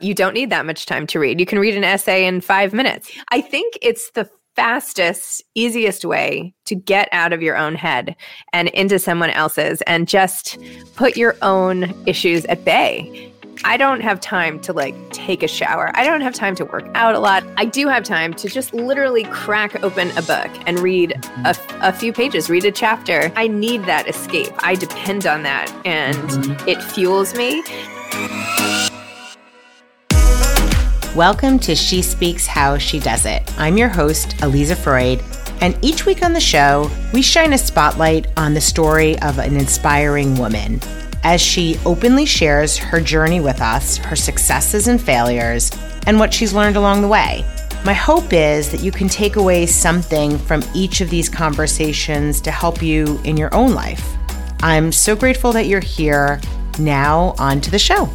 You don't need that much time to read. You can read an essay in five minutes. I think it's the fastest, easiest way to get out of your own head and into someone else's and just put your own issues at bay. I don't have time to like take a shower. I don't have time to work out a lot. I do have time to just literally crack open a book and read a, a few pages, read a chapter. I need that escape. I depend on that and it fuels me. Welcome to She Speaks How She Does It. I'm your host, Aliza Freud, and each week on the show, we shine a spotlight on the story of an inspiring woman as she openly shares her journey with us, her successes and failures, and what she's learned along the way. My hope is that you can take away something from each of these conversations to help you in your own life. I'm so grateful that you're here. Now, on to the show.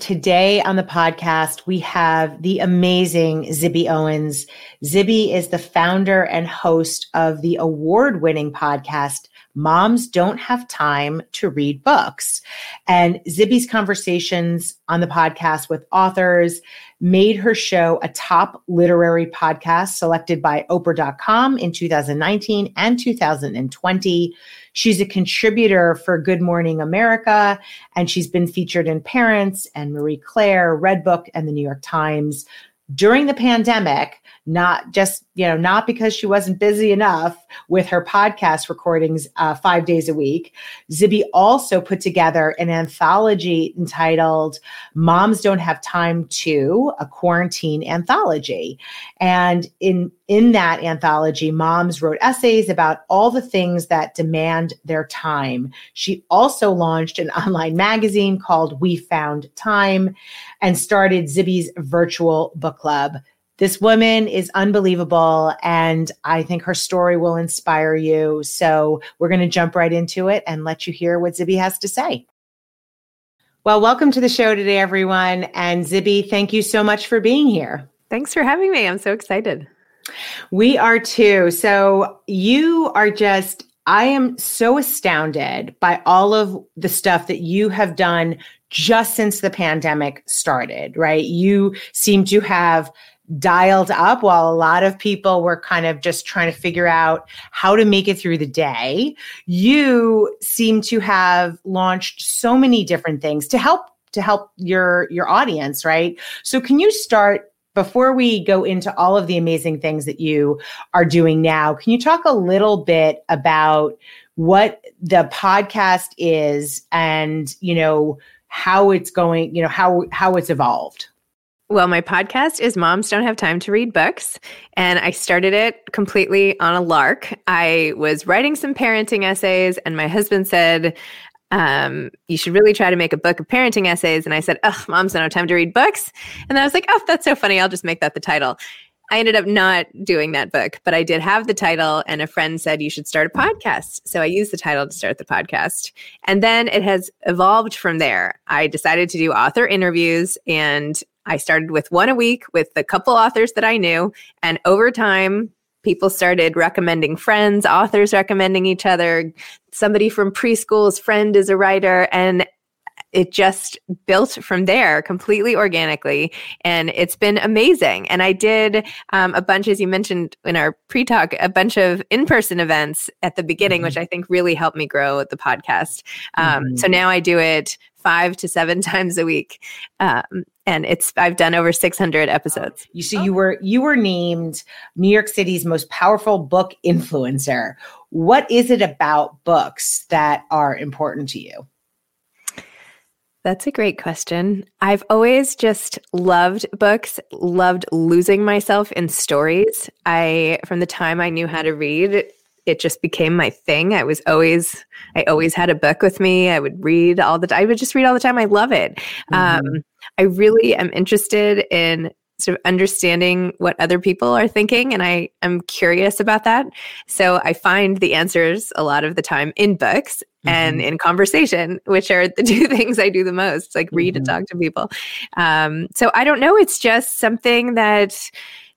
Today on the podcast, we have the amazing Zibby Owens. Zibby is the founder and host of the award winning podcast, Moms Don't Have Time to Read Books. And Zibby's conversations on the podcast with authors made her show a top literary podcast selected by Oprah.com in 2019 and 2020. She's a contributor for Good Morning America, and she's been featured in Parents and Marie Claire, Redbook, and the New York Times. During the pandemic, not just you know not because she wasn't busy enough with her podcast recordings uh, five days a week zibby also put together an anthology entitled moms don't have time to a quarantine anthology and in in that anthology moms wrote essays about all the things that demand their time she also launched an online magazine called we found time and started zibby's virtual book club this woman is unbelievable, and I think her story will inspire you. So we're going to jump right into it and let you hear what Zibby has to say. Well, welcome to the show today, everyone. And Zibby, thank you so much for being here. Thanks for having me. I'm so excited. We are too. So you are just I am so astounded by all of the stuff that you have done just since the pandemic started, right? You seem to have dialed up while a lot of people were kind of just trying to figure out how to make it through the day. You seem to have launched so many different things to help to help your your audience, right? So can you start before we go into all of the amazing things that you are doing now, can you talk a little bit about what the podcast is and, you know, how it's going, you know, how how it's evolved? Well, my podcast is Moms Don't Have Time to Read Books, and I started it completely on a lark. I was writing some parenting essays, and my husband said, um, You should really try to make a book of parenting essays. And I said, Oh, moms have time to read books. And I was like, Oh, that's so funny. I'll just make that the title. I ended up not doing that book, but I did have the title, and a friend said you should start a podcast. So I used the title to start the podcast. And then it has evolved from there. I decided to do author interviews, and I started with one a week with a couple authors that I knew. And over time, people started recommending friends, authors recommending each other. Somebody from preschool's friend is a writer. And it just built from there completely organically and it's been amazing and i did um, a bunch as you mentioned in our pre-talk a bunch of in-person events at the beginning mm-hmm. which i think really helped me grow the podcast um, mm-hmm. so now i do it five to seven times a week um, and it's i've done over 600 episodes you see you were you were named new york city's most powerful book influencer what is it about books that are important to you that's a great question. I've always just loved books, loved losing myself in stories. I from the time I knew how to read, it just became my thing. I was always I always had a book with me. I would read all the time. I would just read all the time. I love it. Mm-hmm. Um, I really am interested in sort of understanding what other people are thinking and i am curious about that so i find the answers a lot of the time in books mm-hmm. and in conversation which are the two things i do the most like read mm-hmm. and talk to people um, so i don't know it's just something that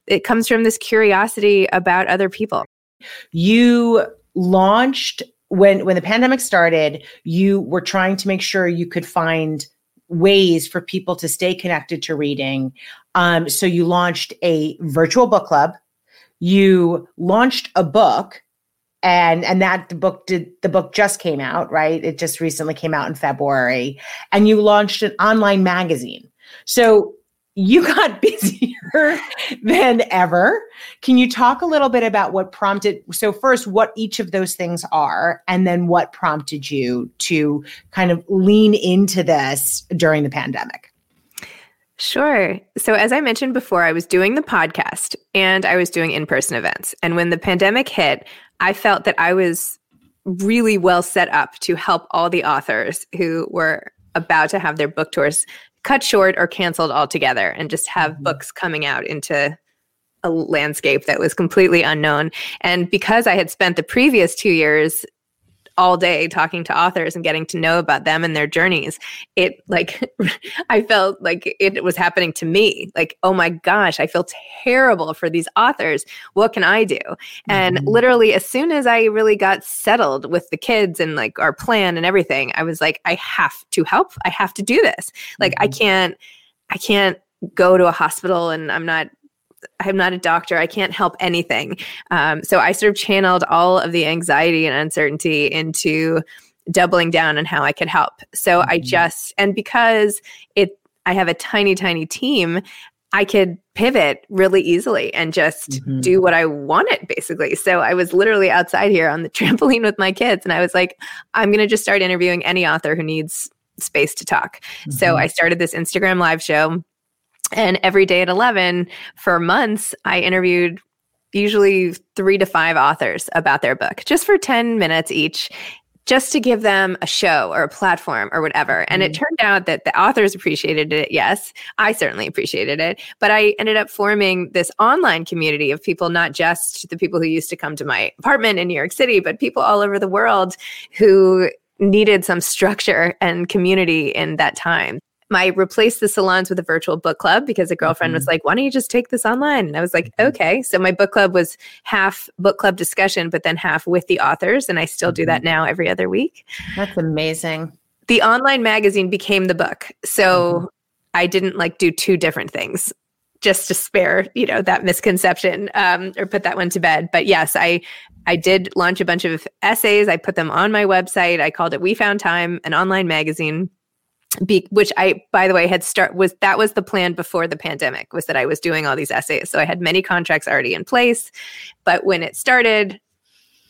it comes from this curiosity about other people you launched when when the pandemic started you were trying to make sure you could find ways for people to stay connected to reading. Um, so you launched a virtual book club. You launched a book and and that the book did the book just came out right it just recently came out in february and you launched an online magazine so you got busier than ever. Can you talk a little bit about what prompted? So, first, what each of those things are, and then what prompted you to kind of lean into this during the pandemic? Sure. So, as I mentioned before, I was doing the podcast and I was doing in person events. And when the pandemic hit, I felt that I was really well set up to help all the authors who were about to have their book tours cut short or canceled altogether and just have mm-hmm. books coming out into a landscape that was completely unknown. And because I had spent the previous two years all day talking to authors and getting to know about them and their journeys it like i felt like it was happening to me. Like oh my gosh i feel terrible for these authors. What can i do? And mm-hmm. literally as soon as i really got settled with the kids and like our plan and everything i was like i have to help. I have to do this. Like mm-hmm. i can't i can't go to a hospital and i'm not I'm not a doctor. I can't help anything. Um, so I sort of channeled all of the anxiety and uncertainty into doubling down on how I could help. So mm-hmm. I just, and because it, I have a tiny, tiny team, I could pivot really easily and just mm-hmm. do what I wanted, basically. So I was literally outside here on the trampoline with my kids, and I was like, I'm going to just start interviewing any author who needs space to talk. Mm-hmm. So I started this Instagram live show and every day at 11 for months, I interviewed usually three to five authors about their book just for 10 minutes each just to give them a show or a platform or whatever. And it mm-hmm. turned out that the authors appreciated it. Yes, I certainly appreciated it. But I ended up forming this online community of people, not just the people who used to come to my apartment in New York City, but people all over the world who needed some structure and community in that time. I replaced the salons with a virtual book club because a girlfriend mm-hmm. was like, why don't you just take this online? And I was like, mm-hmm. okay. So my book club was half book club discussion, but then half with the authors. And I still mm-hmm. do that mm-hmm. now every other week. That's amazing. The online magazine became the book. So mm-hmm. I didn't like do two different things just to spare, you know, that misconception um, or put that one to bed. But yes, I I did launch a bunch of essays. I put them on my website. I called it We Found Time, an online magazine be, which I, by the way, had start was that was the plan before the pandemic was that I was doing all these essays. So I had many contracts already in place, but when it started,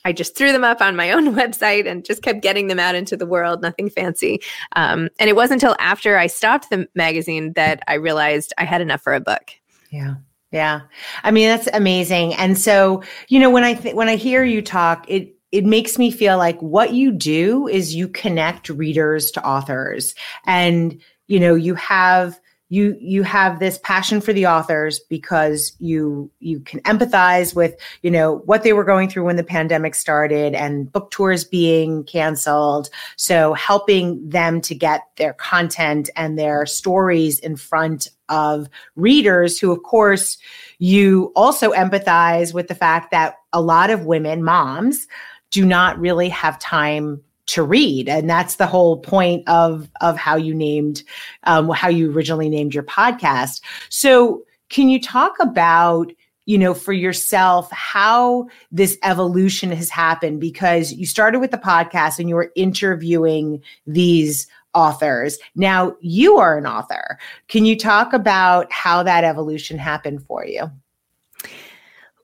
I just threw them up on my own website and just kept getting them out into the world. Nothing fancy. Um, and it wasn't until after I stopped the magazine that I realized I had enough for a book. Yeah. Yeah. I mean, that's amazing. And so, you know, when I, th- when I hear you talk, it, it makes me feel like what you do is you connect readers to authors. And you know you have you you have this passion for the authors because you you can empathize with you know what they were going through when the pandemic started and book tours being canceled. So helping them to get their content and their stories in front of readers who of course you also empathize with the fact that a lot of women moms do not really have time to read. And that's the whole point of of how you named um, how you originally named your podcast. So can you talk about you know for yourself how this evolution has happened? Because you started with the podcast and you were interviewing these authors. Now you are an author. Can you talk about how that evolution happened for you?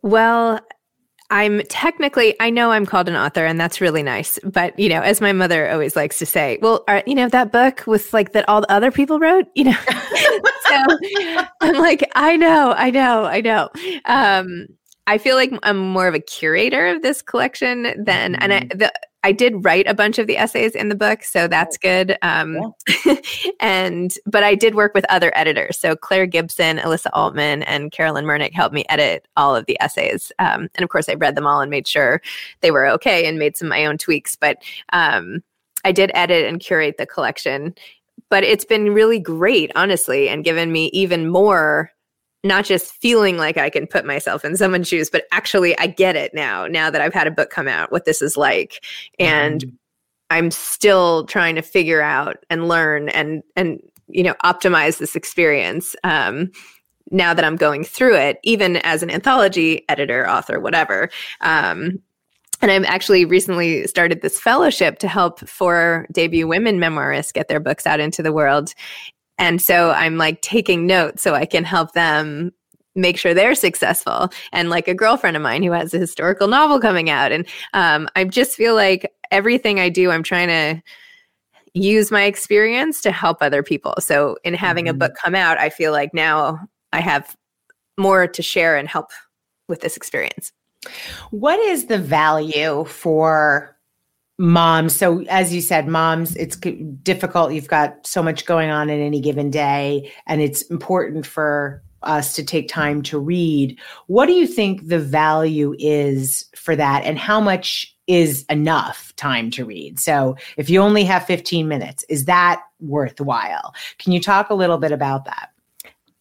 Well I'm technically, I know I'm called an author, and that's really nice. But you know, as my mother always likes to say, well, are, you know, that book with like that all the other people wrote, you know. so I'm like, I know, I know, I know. Um, I feel like I'm more of a curator of this collection than, and I, mm-hmm. the I did write a bunch of the essays in the book, so that's good. Um, yeah. and but I did work with other editors, so Claire Gibson, Alyssa Altman, and Carolyn Murnick helped me edit all of the essays. Um, and of course, I read them all and made sure they were okay and made some of my own tweaks. But um, I did edit and curate the collection. But it's been really great, honestly, and given me even more not just feeling like I can put myself in someone's shoes, but actually I get it now, now that I've had a book come out, what this is like. And mm-hmm. I'm still trying to figure out and learn and and you know, optimize this experience. Um, now that I'm going through it, even as an anthology editor, author, whatever. Um, and I've actually recently started this fellowship to help for debut women memoirists get their books out into the world. And so I'm like taking notes so I can help them make sure they're successful. And like a girlfriend of mine who has a historical novel coming out. And um, I just feel like everything I do, I'm trying to use my experience to help other people. So in having mm-hmm. a book come out, I feel like now I have more to share and help with this experience. What is the value for moms? So, as you said, moms, it's difficult. You've got so much going on in any given day, and it's important for us to take time to read. What do you think the value is for that, and how much is enough time to read? So, if you only have 15 minutes, is that worthwhile? Can you talk a little bit about that?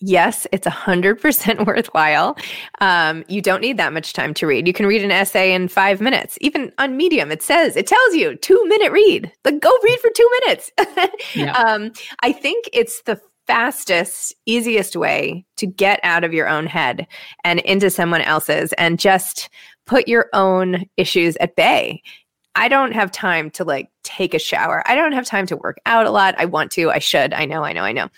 Yes, it's 100% worthwhile. Um, you don't need that much time to read. You can read an essay in five minutes. Even on Medium, it says, it tells you two minute read. Like, go read for two minutes. yeah. um, I think it's the fastest, easiest way to get out of your own head and into someone else's and just put your own issues at bay. I don't have time to like take a shower. I don't have time to work out a lot. I want to, I should. I know, I know, I know.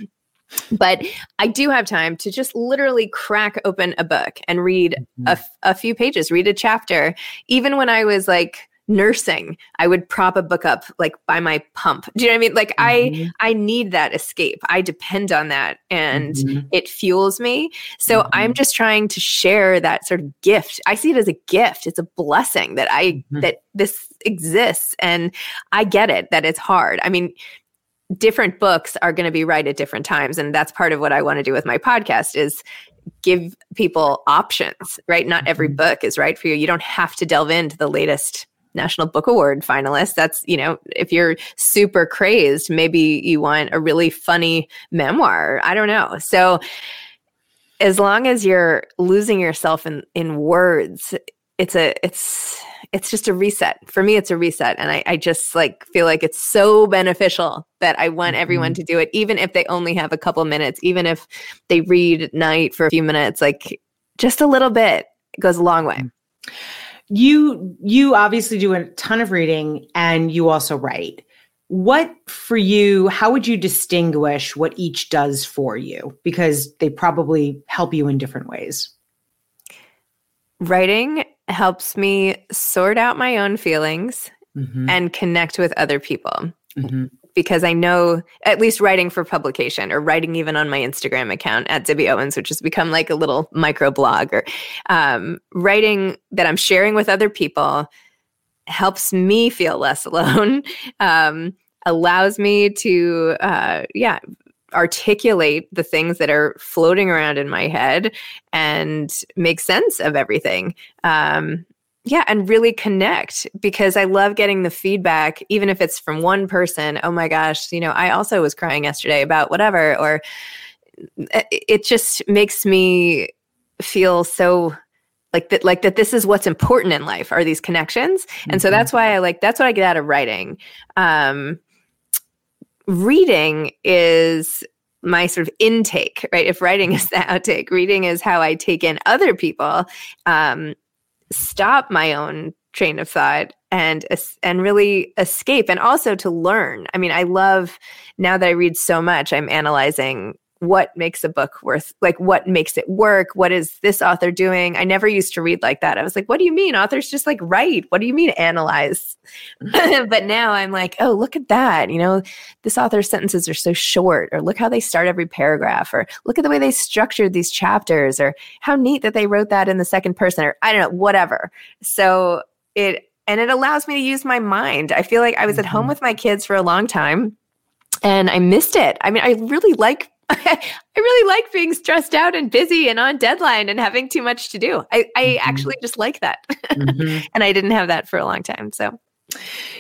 But I do have time to just literally crack open a book and read mm-hmm. a, a few pages, read a chapter. Even when I was like nursing, I would prop a book up like by my pump. Do you know what I mean? Like mm-hmm. I I need that escape. I depend on that and mm-hmm. it fuels me. So mm-hmm. I'm just trying to share that sort of gift. I see it as a gift. It's a blessing that I mm-hmm. that this exists and I get it that it's hard. I mean, different books are going to be right at different times and that's part of what i want to do with my podcast is give people options right? Not every mm-hmm. book is right for you. You don't have to delve into the latest national book award finalist that's you know if you're super crazed maybe you want a really funny memoir. I don't know. So as long as you're losing yourself in in words it's a it's it's just a reset. For me it's a reset and I, I just like feel like it's so beneficial that i want mm-hmm. everyone to do it even if they only have a couple minutes even if they read at night for a few minutes like just a little bit goes a long way. Mm. you you obviously do a ton of reading and you also write. What for you how would you distinguish what each does for you? Because they probably help you in different ways. Writing helps me sort out my own feelings mm-hmm. and connect with other people. Mm-hmm. Because I know, at least writing for publication or writing even on my Instagram account at Zibby Owens, which has become like a little micro blog, or um, writing that I'm sharing with other people helps me feel less alone. Um, allows me to, uh, yeah, articulate the things that are floating around in my head and make sense of everything. Um, yeah, and really connect because I love getting the feedback, even if it's from one person. Oh my gosh, you know, I also was crying yesterday about whatever, or it just makes me feel so like that like that this is what's important in life are these connections and mm-hmm. so that's why i like that's what i get out of writing um reading is my sort of intake, right? If writing is the outtake, reading is how I take in other people, um, stop my own train of thought and and really escape and also to learn. I mean, I love now that I read so much, I'm analyzing what makes a book worth like what makes it work? What is this author doing? I never used to read like that. I was like what do you mean? Authors just like write. What do you mean analyze? But now i'm like oh look at that. You know this author's sentences are so short or look how they start every paragraph or look at the way they structured these chapters or how neat that they wrote that in the second person or i don't know whatever. So it and it allows me to use my mind. I feel like i was at home mm-hmm. with my kids for a long time and I missed it. I mean, I really like I really like being stressed out and busy and on deadline and having too much to do. I, I mm-hmm. actually just like that. Mm-hmm. and I didn't have that for a long time. So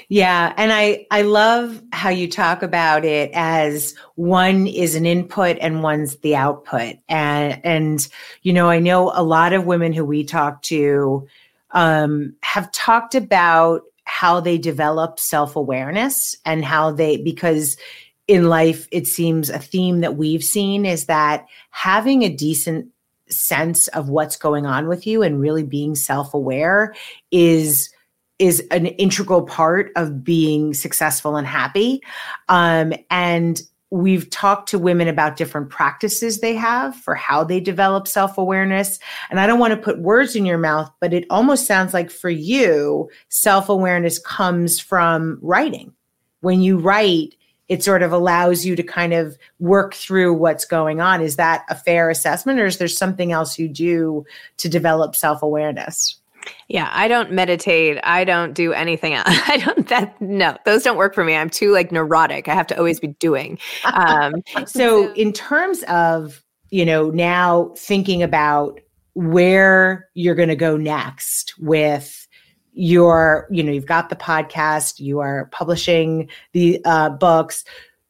yeah, and I I love how you talk about it as one is an input and one's the output. And and you know, I know a lot of women who we talk to um have talked about how they develop self-awareness and how they because in life, it seems a theme that we've seen is that having a decent sense of what's going on with you and really being self-aware is is an integral part of being successful and happy. Um, and we've talked to women about different practices they have for how they develop self-awareness. And i don't want to put words in your mouth but it almost sounds like for you self-awareness comes from writing. When you write it sort of allows you to kind of work through what's going on is that a fair assessment or is there something else you do to develop self-awareness yeah, I don't meditate. I don't do anything else. I don't that no, those don't work for me. I'm too like neurotic. I have to always be doing. Um, so in terms of, you know, now thinking about where you're going to go next with your, you know, you've got the podcast, you are publishing the uh, books.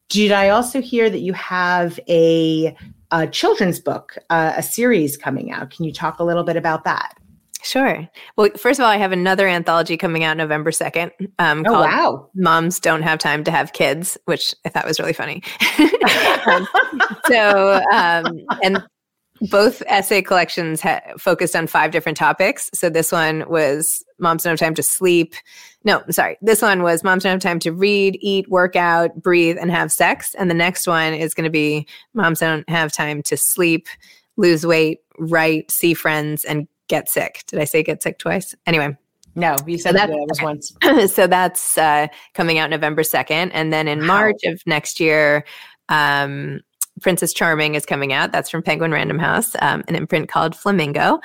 Did I also hear that you have a, a children's book, uh, a series coming out? Can you talk a little bit about that? Sure. Well, first of all, I have another anthology coming out November 2nd. Um, oh, wow. Moms Don't Have Time to Have Kids, which I thought was really funny. um, so, um, and both essay collections ha- focused on five different topics. So this one was Moms Don't Have Time to Sleep. No, sorry. This one was Moms Don't Have Time to Read, Eat, Work Out, Breathe, and Have Sex. And the next one is going to be Moms Don't Have Time to Sleep, Lose Weight, Write, See Friends, and get sick. Did I say get sick twice? Anyway. No, you said so that was once. so that's uh, coming out November 2nd. And then in wow. March of next year, um, Princess Charming is coming out. That's from Penguin Random House, um, an imprint called Flamingo.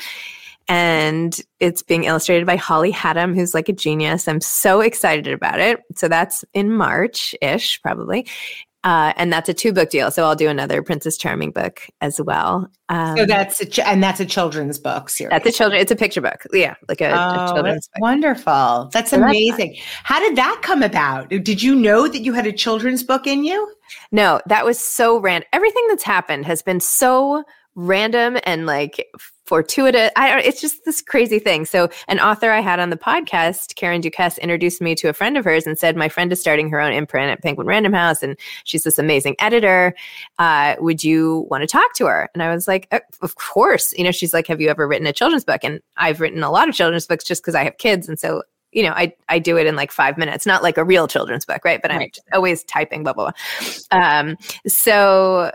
And it's being illustrated by Holly Hatam, who's like a genius. I'm so excited about it. So that's in March ish, probably. Uh, and that's a two book deal. So I'll do another Princess Charming book as well. Um, so that's a ch- and that's a children's book series. That's a children. It's a picture book. Yeah, like a, oh, a children's book. Wonderful. That's so amazing. That's How did that come about? Did you know that you had a children's book in you? No, that was so random. Everything that's happened has been so random and like fortuitous. I don't, it's just this crazy thing. So, an author I had on the podcast, Karen Dukess, introduced me to a friend of hers and said, My friend is starting her own imprint at Penguin Random House, and she's this amazing editor. Uh, would you want to talk to her? And I was like, Of course. You know, she's like, Have you ever written a children's book? And I've written a lot of children's books just because I have kids. And so, you know, I, I do it in like five minutes, not like a real children's book, right? But I'm always typing, blah, blah, blah. Um, so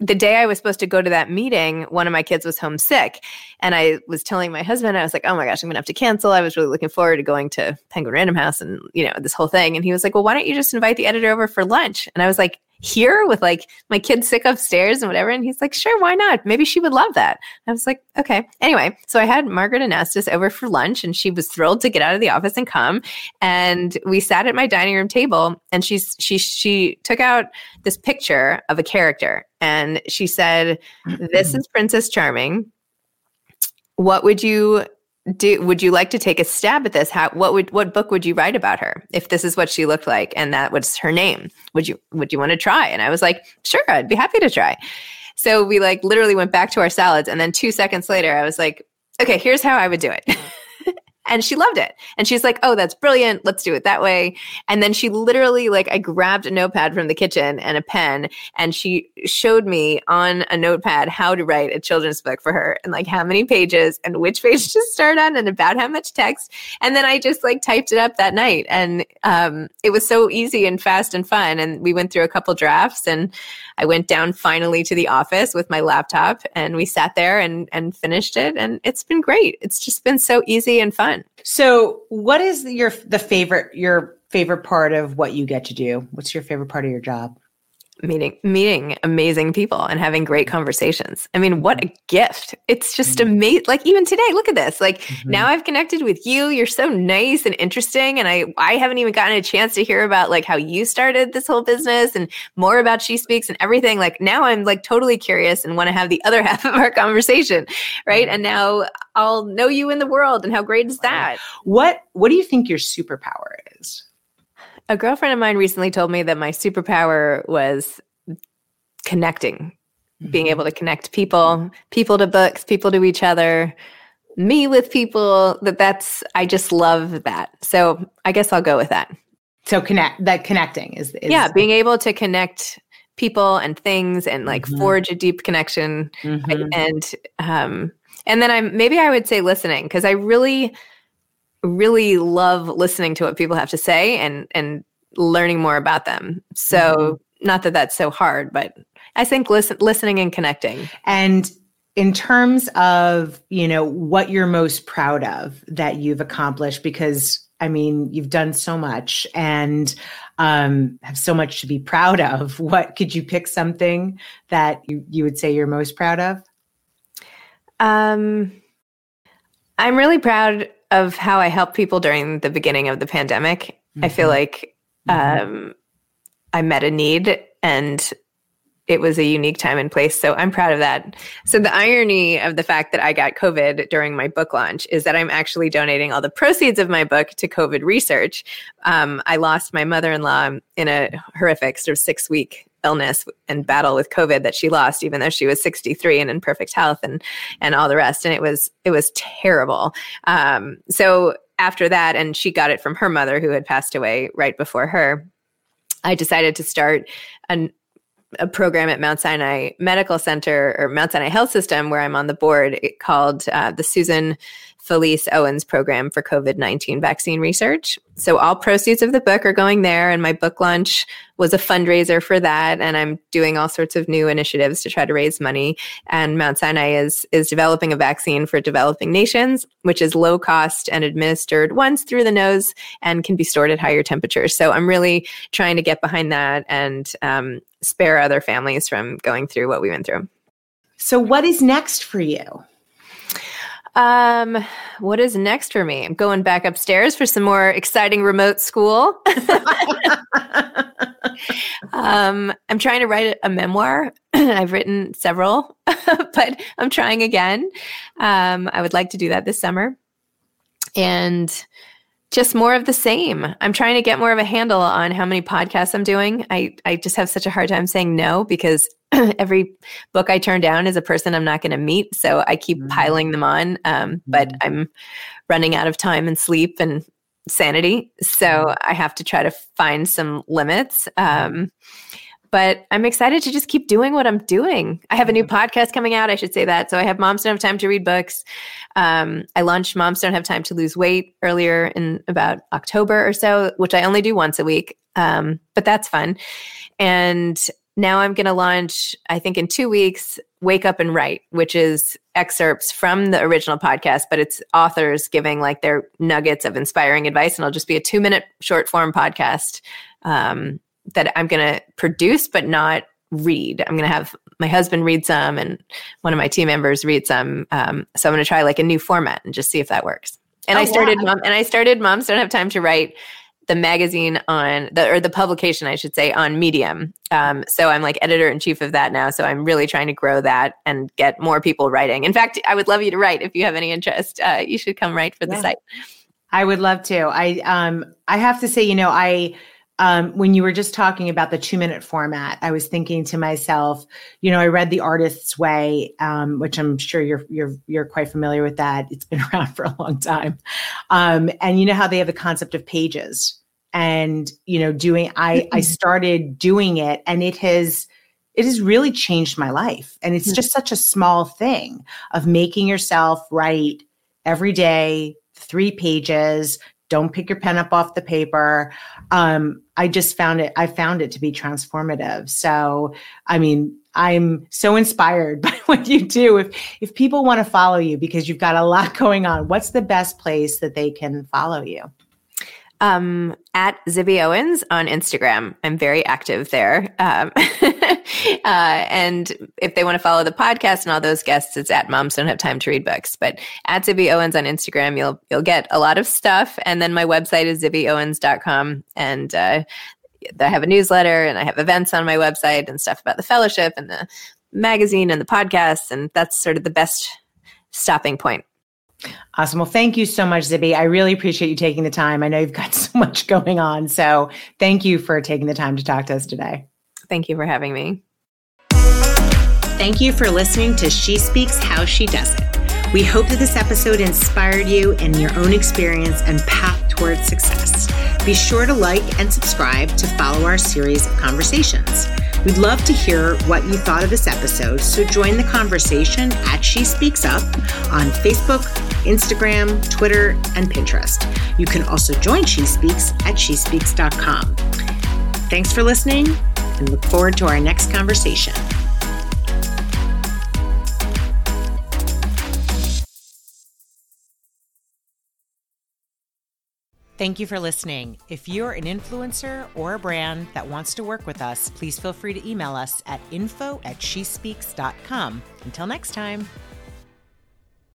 the day I was supposed to go to that meeting, one of my kids was homesick. And I was telling my husband, I was like, oh my gosh, I'm going to have to cancel. I was really looking forward to going to Penguin Random House and, you know, this whole thing. And he was like, well, why don't you just invite the editor over for lunch? And I was like, here with like my kid sick upstairs and whatever. And he's like, sure, why not? Maybe she would love that. I was like, okay. Anyway, so I had Margaret Anastas over for lunch and she was thrilled to get out of the office and come. And we sat at my dining room table and she's she she took out this picture of a character and she said, This is Princess Charming. What would you do would you like to take a stab at this? How what would what book would you write about her if this is what she looked like and that was her name? Would you would you want to try? And i was like sure i'd be happy to try. So we like literally went back to our salads and then two seconds later i was like okay here's how i would do it and she loved it. And she's like, "Oh, that's brilliant. Let's do it that way." And then she literally like I grabbed a notepad from the kitchen and a pen and she showed me on a notepad how to write a children's book for her and like how many pages and which page to start on and about how much text. And then I just like typed it up that night and um, it was so easy and fast and fun and we went through a couple drafts and I went down finally to the office with my laptop and we sat there and and finished it and it's been great. It's just been so easy and fun. So, what is your the favorite your favorite part of what you get to do? What's your favorite part of your job? Meeting meeting amazing people and having great conversations. I mean, what a gift. It's just mm-hmm. amazing. Like even today, look at this. Like mm-hmm. now I've connected with you. You're so nice and interesting and I I haven't even gotten a chance to hear about like how you started this whole business and more about She Speaks and everything. Like now I'm like totally curious and want to have the other half of our conversation, right? Mm-hmm. And now I'll know you in the world and how great is that? What what do you think your superpower is? A girlfriend of mine recently told me that my superpower was connecting, mm-hmm. being able to connect people, people to books, people to each other, me with people. That that's I just love that. So I guess I'll go with that. So connect that connecting is, is yeah, being able to connect people and things and like mm-hmm. forge a deep connection mm-hmm. and um and then i'm maybe i would say listening because i really really love listening to what people have to say and and learning more about them so mm-hmm. not that that's so hard but i think listen, listening and connecting and in terms of you know what you're most proud of that you've accomplished because i mean you've done so much and um, have so much to be proud of. What could you pick something that you, you would say you're most proud of? Um, I'm really proud of how I helped people during the beginning of the pandemic. Mm-hmm. I feel mm-hmm. like mm-hmm. um, I met a need and it was a unique time and place. So I'm proud of that. So the irony of the fact that I got COVID during my book launch is that I'm actually donating all the proceeds of my book to COVID research. Um, I lost my mother-in-law in a horrific sort of six week illness and battle with COVID that she lost, even though she was 63 and in perfect health and and all the rest. And it was it was terrible. Um, so after that, and she got it from her mother who had passed away right before her. I decided to start an, a program at Mount Sinai Medical Center or Mount Sinai Health System where I'm on the board It called uh, the Susan Felice Owens Program for COVID 19 vaccine research. So, all proceeds of the book are going there, and my book launch was a fundraiser for that. And I'm doing all sorts of new initiatives to try to raise money. And Mount Sinai is, is developing a vaccine for developing nations, which is low cost and administered once through the nose and can be stored at higher temperatures. So, I'm really trying to get behind that and um, spare other families from going through what we went through. So, what is next for you? Um, what is next for me? I'm going back upstairs for some more exciting remote school. um, I'm trying to write a memoir. I've written several, but I'm trying again. Um, I would like to do that this summer. And just more of the same. I'm trying to get more of a handle on how many podcasts I'm doing. I, I just have such a hard time saying no because every book I turn down is a person I'm not going to meet. So I keep mm-hmm. piling them on. Um, but mm-hmm. I'm running out of time and sleep and sanity. So mm-hmm. I have to try to find some limits. Um, but I'm excited to just keep doing what I'm doing. I have a new podcast coming out. I should say that. So I have Moms Don't Have Time to Read Books. Um, I launched Moms Don't Have Time to Lose Weight earlier in about October or so, which I only do once a week. Um, but that's fun. And now I'm going to launch, I think in two weeks, Wake Up and Write, which is excerpts from the original podcast, but it's authors giving like their nuggets of inspiring advice. And it'll just be a two minute short form podcast. Um, that I'm going to produce, but not read. I'm going to have my husband read some and one of my team members read some. Um, so I'm going to try like a new format and just see if that works. And oh, I started, wow. mom, and I started Moms Don't Have Time to Write the magazine on the or the publication I should say on Medium. Um, so I'm like editor in chief of that now. So I'm really trying to grow that and get more people writing. In fact, I would love you to write if you have any interest. Uh, you should come write for the yeah. site. I would love to. I um I have to say, you know, I um, when you were just talking about the two minute format, I was thinking to myself, you know, I read The Artist's Way, um, which I'm sure you're you're you're quite familiar with that. It's been around for a long time, um, and you know how they have the concept of pages, and you know, doing I I started doing it, and it has it has really changed my life, and it's just such a small thing of making yourself write every day three pages. Don't pick your pen up off the paper um, i just found it i found it to be transformative so i mean i'm so inspired by what you do if if people want to follow you because you've got a lot going on what's the best place that they can follow you um, at Zibby Owens on Instagram. I'm very active there. Um, uh, and if they want to follow the podcast and all those guests, it's at Moms Don't Have Time to Read Books. But at Zibby Owens on Instagram, you'll you'll get a lot of stuff. And then my website is zibbyowens.com. And uh, I have a newsletter and I have events on my website and stuff about the fellowship and the magazine and the podcast. And that's sort of the best stopping point Awesome. Well, thank you so much, Zibby. I really appreciate you taking the time. I know you've got so much going on. So thank you for taking the time to talk to us today. Thank you for having me. Thank you for listening to She Speaks How She Does It. We hope that this episode inspired you in your own experience and path towards success. Be sure to like and subscribe to follow our series of conversations. We'd love to hear what you thought of this episode, so join the conversation at She Speaks Up on Facebook, Instagram, Twitter, and Pinterest. You can also join She Speaks at shespeaks.com. Thanks for listening and look forward to our next conversation. Thank you for listening. If you're an influencer or a brand that wants to work with us, please feel free to email us at info at shespeaks.com. Until next time.